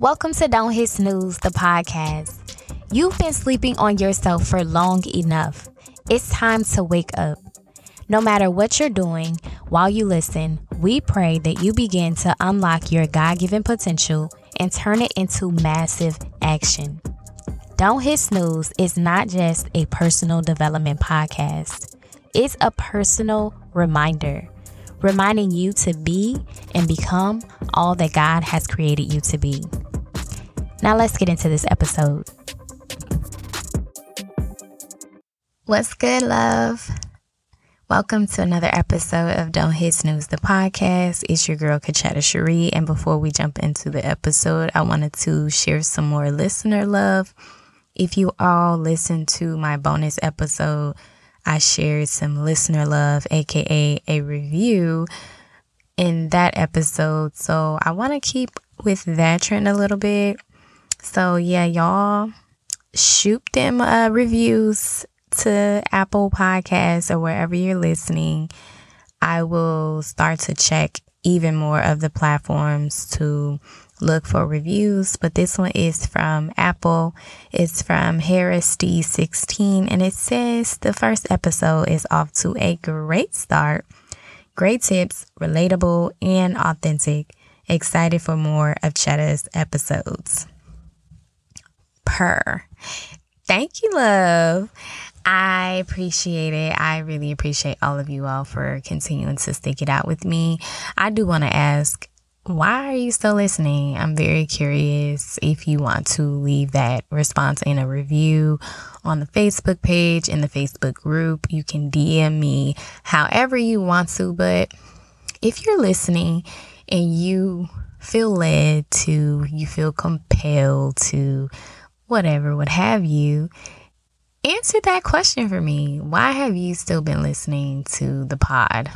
Welcome to Don't Hit Snooze, the podcast. You've been sleeping on yourself for long enough. It's time to wake up. No matter what you're doing while you listen, we pray that you begin to unlock your God given potential and turn it into massive action. Don't Hit Snooze is not just a personal development podcast, it's a personal reminder, reminding you to be and become all that God has created you to be. Now let's get into this episode. What's good, love? Welcome to another episode of Don't Hit Snooze, the podcast. It's your girl, Kachetta Cherie. And before we jump into the episode, I wanted to share some more listener love. If you all listened to my bonus episode, I shared some listener love, aka a review in that episode. So I want to keep with that trend a little bit. So yeah, y'all shoot them uh, reviews to Apple Podcasts or wherever you're listening. I will start to check even more of the platforms to look for reviews, but this one is from Apple. It's from Harris D16 and it says the first episode is off to a great start. Great tips, relatable and authentic. Excited for more of Chetta's episodes per. Thank you, love. I appreciate it. I really appreciate all of you all for continuing to stick it out with me. I do want to ask, why are you still listening? I'm very curious if you want to leave that response in a review on the Facebook page, in the Facebook group. You can DM me however you want to, but if you're listening and you feel led to, you feel compelled to whatever, what have you, answer that question for me. Why have you still been listening to the pod?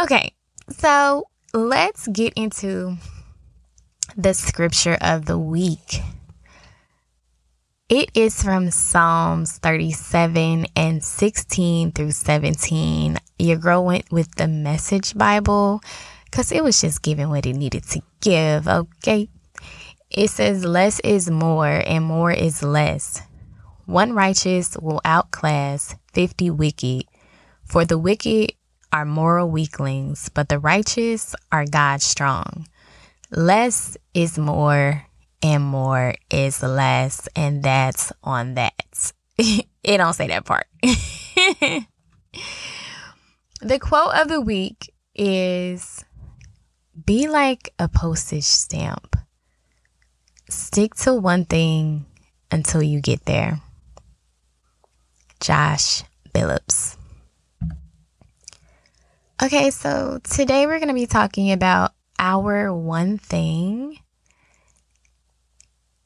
Okay, so let's get into the scripture of the week. It is from Psalms 37 and 16 through 17. Your girl went with the Message Bible because it was just giving what it needed to give, okay? It says, less is more and more is less. One righteous will outclass 50 wicked. For the wicked are moral weaklings, but the righteous are God strong. Less is more and more is less, and that's on that. it don't say that part. the quote of the week is be like a postage stamp stick to one thing until you get there. Josh Billups. Okay, so today we're going to be talking about our one thing.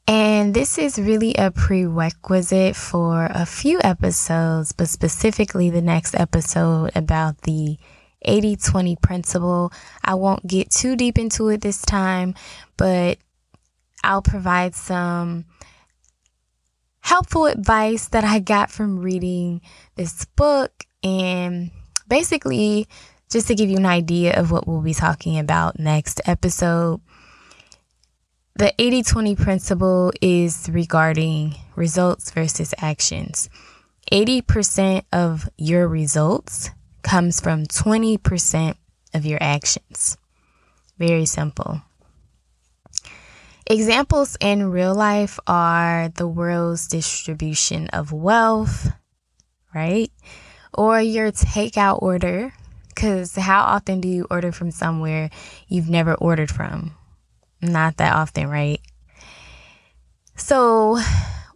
And this is really a prerequisite for a few episodes, but specifically the next episode about the 80 20 principle. I won't get too deep into it this time, but I'll provide some helpful advice that I got from reading this book and basically just to give you an idea of what we'll be talking about next episode. The 80 20 principle is regarding results versus actions. 80% of your results comes from 20% of your actions. Very simple. Examples in real life are the world's distribution of wealth, right? Or your takeout order. Because how often do you order from somewhere you've never ordered from? Not that often, right? So,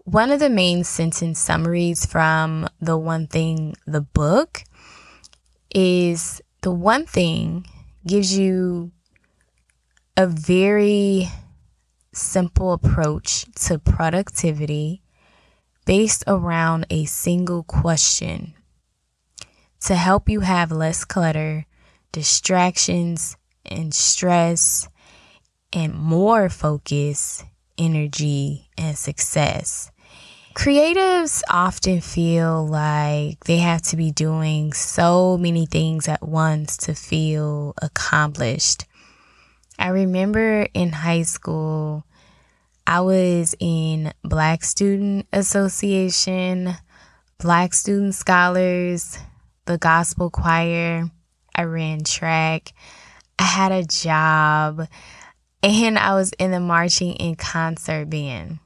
one of the main sentence summaries from the one thing, the book, is the one thing gives you a very simple approach to productivity based around a single question to help you have less clutter, distractions, and stress, and more focus, energy, and success. Creatives often feel like they have to be doing so many things at once to feel accomplished. I remember in high school, I was in Black Student Association, Black Student Scholars, the Gospel Choir. I ran track. I had a job. And I was in the marching and concert band.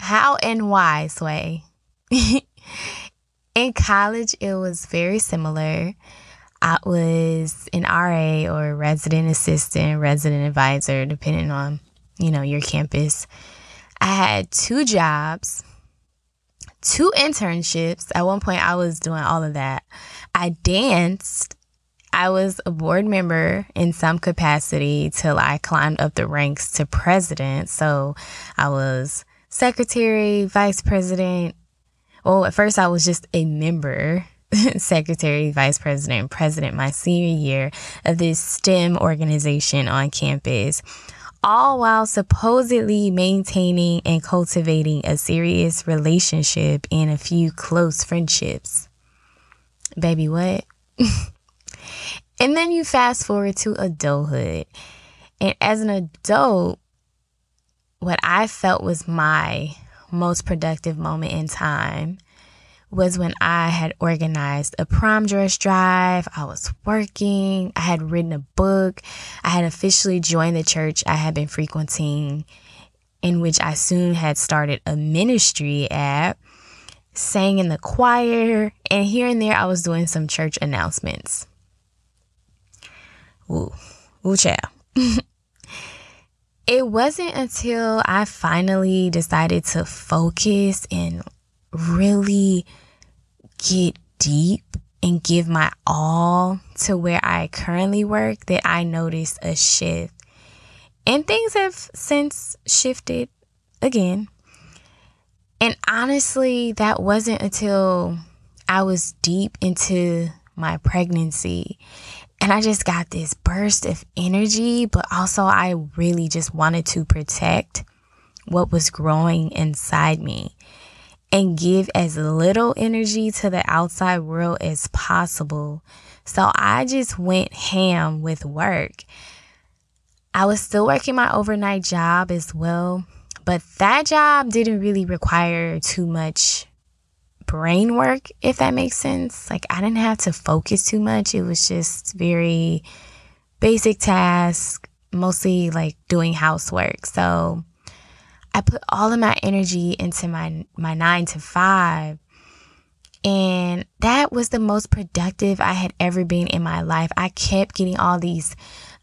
How and why, Sway? in college, it was very similar. I was an RA or resident assistant, resident advisor, depending on, you know, your campus. I had two jobs, two internships. At one point, I was doing all of that. I danced. I was a board member in some capacity till I climbed up the ranks to president. So I was secretary, vice president. Well, at first I was just a member secretary, vice president, president my senior year of this STEM organization on campus, all while supposedly maintaining and cultivating a serious relationship and a few close friendships. Baby, what? and then you fast forward to adulthood. And as an adult, what I felt was my most productive moment in time was when I had organized a prom dress drive. I was working. I had written a book. I had officially joined the church I had been frequenting, in which I soon had started a ministry at, sang in the choir, and here and there I was doing some church announcements. Ooh, ooh, child. it wasn't until I finally decided to focus and really get deep and give my all to where I currently work that I noticed a shift. And things have since shifted again. And honestly, that wasn't until I was deep into my pregnancy. And I just got this burst of energy, but also I really just wanted to protect what was growing inside me and give as little energy to the outside world as possible. So I just went ham with work. I was still working my overnight job as well, but that job didn't really require too much brain work, if that makes sense. Like I didn't have to focus too much. It was just very basic tasks, mostly like doing housework. So I put all of my energy into my my 9 to 5 and that was the most productive I had ever been in my life. I kept getting all these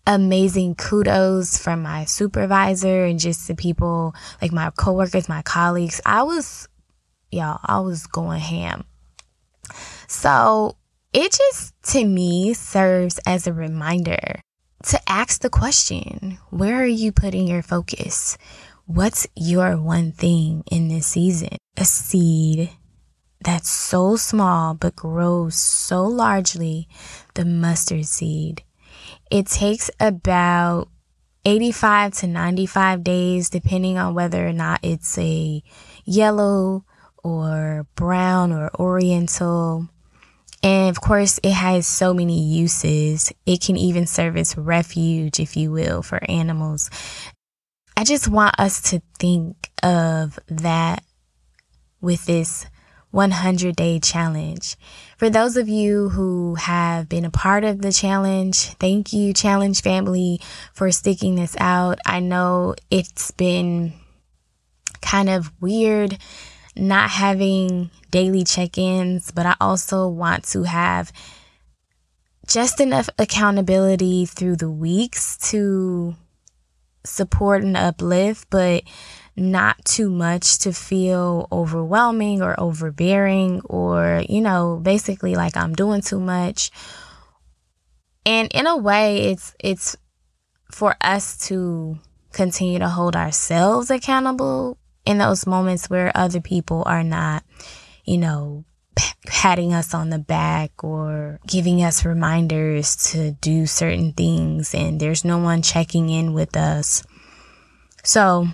amazing kudos from my supervisor and just the people like my coworkers, my colleagues. I was y'all, I was going ham. So, it just to me serves as a reminder to ask the question, where are you putting your focus? What's your one thing in this season? A seed that's so small but grows so largely, the mustard seed. It takes about 85 to 95 days, depending on whether or not it's a yellow or brown or oriental. And of course, it has so many uses. It can even serve as refuge, if you will, for animals. I just want us to think of that with this 100 day challenge. For those of you who have been a part of the challenge, thank you, challenge family, for sticking this out. I know it's been kind of weird not having daily check ins, but I also want to have just enough accountability through the weeks to support and uplift, but not too much to feel overwhelming or overbearing or, you know, basically like I'm doing too much. And in a way, it's, it's for us to continue to hold ourselves accountable in those moments where other people are not, you know, patting us on the back or giving us reminders to do certain things and there's no one checking in with us. So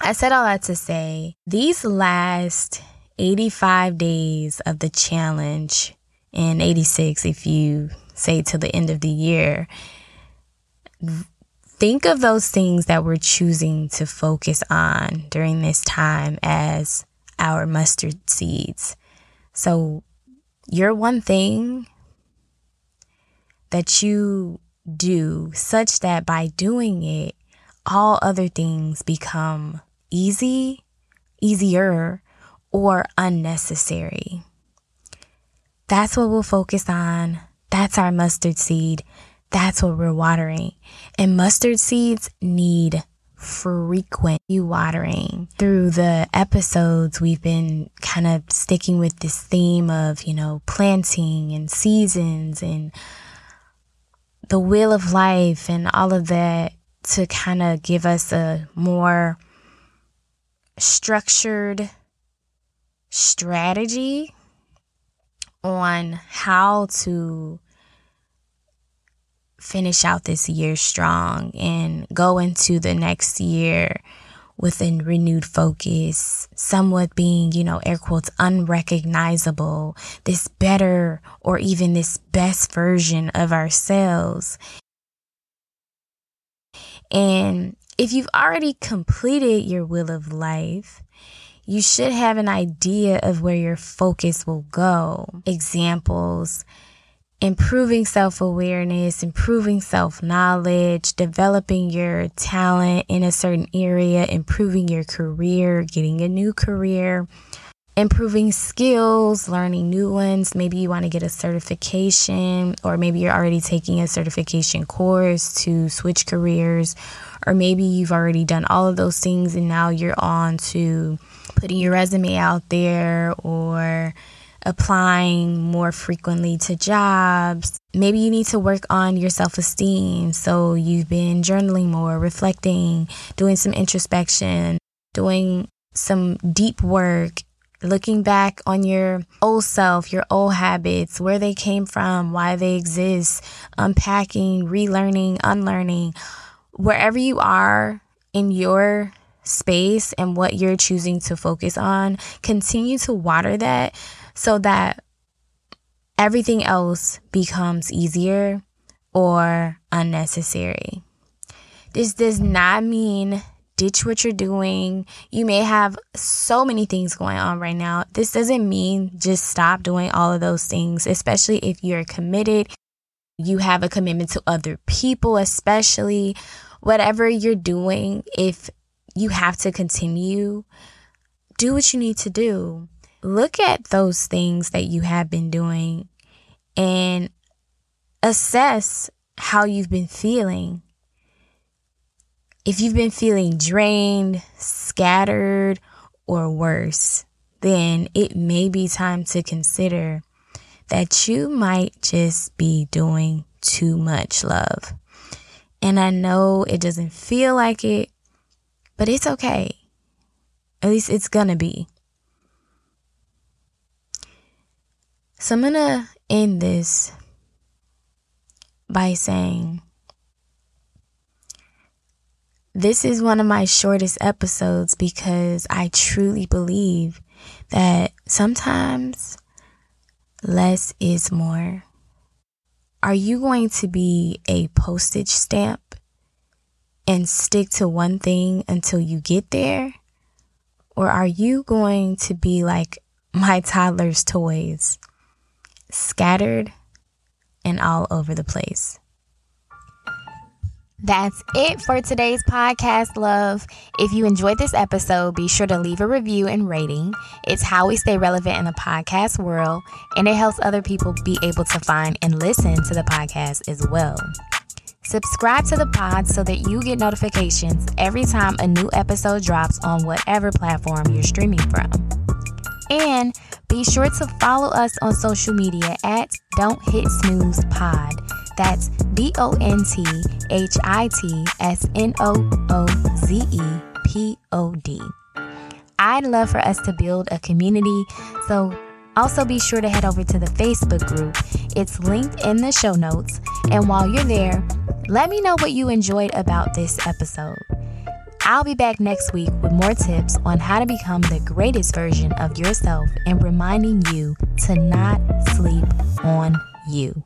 I said all that to say these last 85 days of the challenge and 86 if you say to the end of the year think of those things that we're choosing to focus on during this time as our mustard seeds. So, your one thing that you do such that by doing it, all other things become easy, easier, or unnecessary. That's what we'll focus on. That's our mustard seed. That's what we're watering. And mustard seeds need frequent watering. Through the episodes, we've been kind of sticking with this theme of, you know, planting and seasons and the wheel of life and all of that to kind of give us a more structured strategy on how to finish out this year strong and go into the next year with a renewed focus, somewhat being, you know, air quotes, unrecognizable, this better or even this best version of ourselves. And if you've already completed your wheel of life, you should have an idea of where your focus will go. Examples improving self awareness, improving self knowledge, developing your talent in a certain area, improving your career, getting a new career, improving skills, learning new ones. Maybe you want to get a certification, or maybe you're already taking a certification course to switch careers, or maybe you've already done all of those things and now you're on to putting your resume out there or applying more frequently to jobs. Maybe you need to work on your self esteem. So you've been journaling more, reflecting, doing some introspection, doing some deep work, looking back on your old self, your old habits, where they came from, why they exist, unpacking, relearning, unlearning. Wherever you are in your space and what you're choosing to focus on, continue to water that so that everything else becomes easier or unnecessary. This does not mean ditch what you're doing. You may have so many things going on right now. This doesn't mean just stop doing all of those things, especially if you're committed. You have a commitment to other people, especially whatever you're doing. If you have to continue, do what you need to do look at those things that you have been doing and assess how you've been feeling. If you've been feeling drained, scattered, or worse, then it may be time to consider that you might just be doing too much love. And I know it doesn't feel like it, but it's okay. At least it's gonna be. So I'm going to end this by saying this is one of my shortest episodes because I truly believe that sometimes less is more. Are you going to be a postage stamp and stick to one thing until you get there? Or are you going to be like my toddler's toys? Scattered and all over the place. That's it for today's podcast, love. If you enjoyed this episode, be sure to leave a review and rating. It's how we stay relevant in the podcast world, and it helps other people be able to find and listen to the podcast as well. Subscribe to the pod so that you get notifications every time a new episode drops on whatever platform you're streaming from. And be sure to follow us on social media at Don't Hit Snooze Pod. That's D O N T H I T S N O O Z E P O D. I'd love for us to build a community, so also be sure to head over to the Facebook group. It's linked in the show notes. And while you're there, let me know what you enjoyed about this episode. I'll be back next week with more tips on how to become the greatest version of yourself and reminding you to not sleep on you.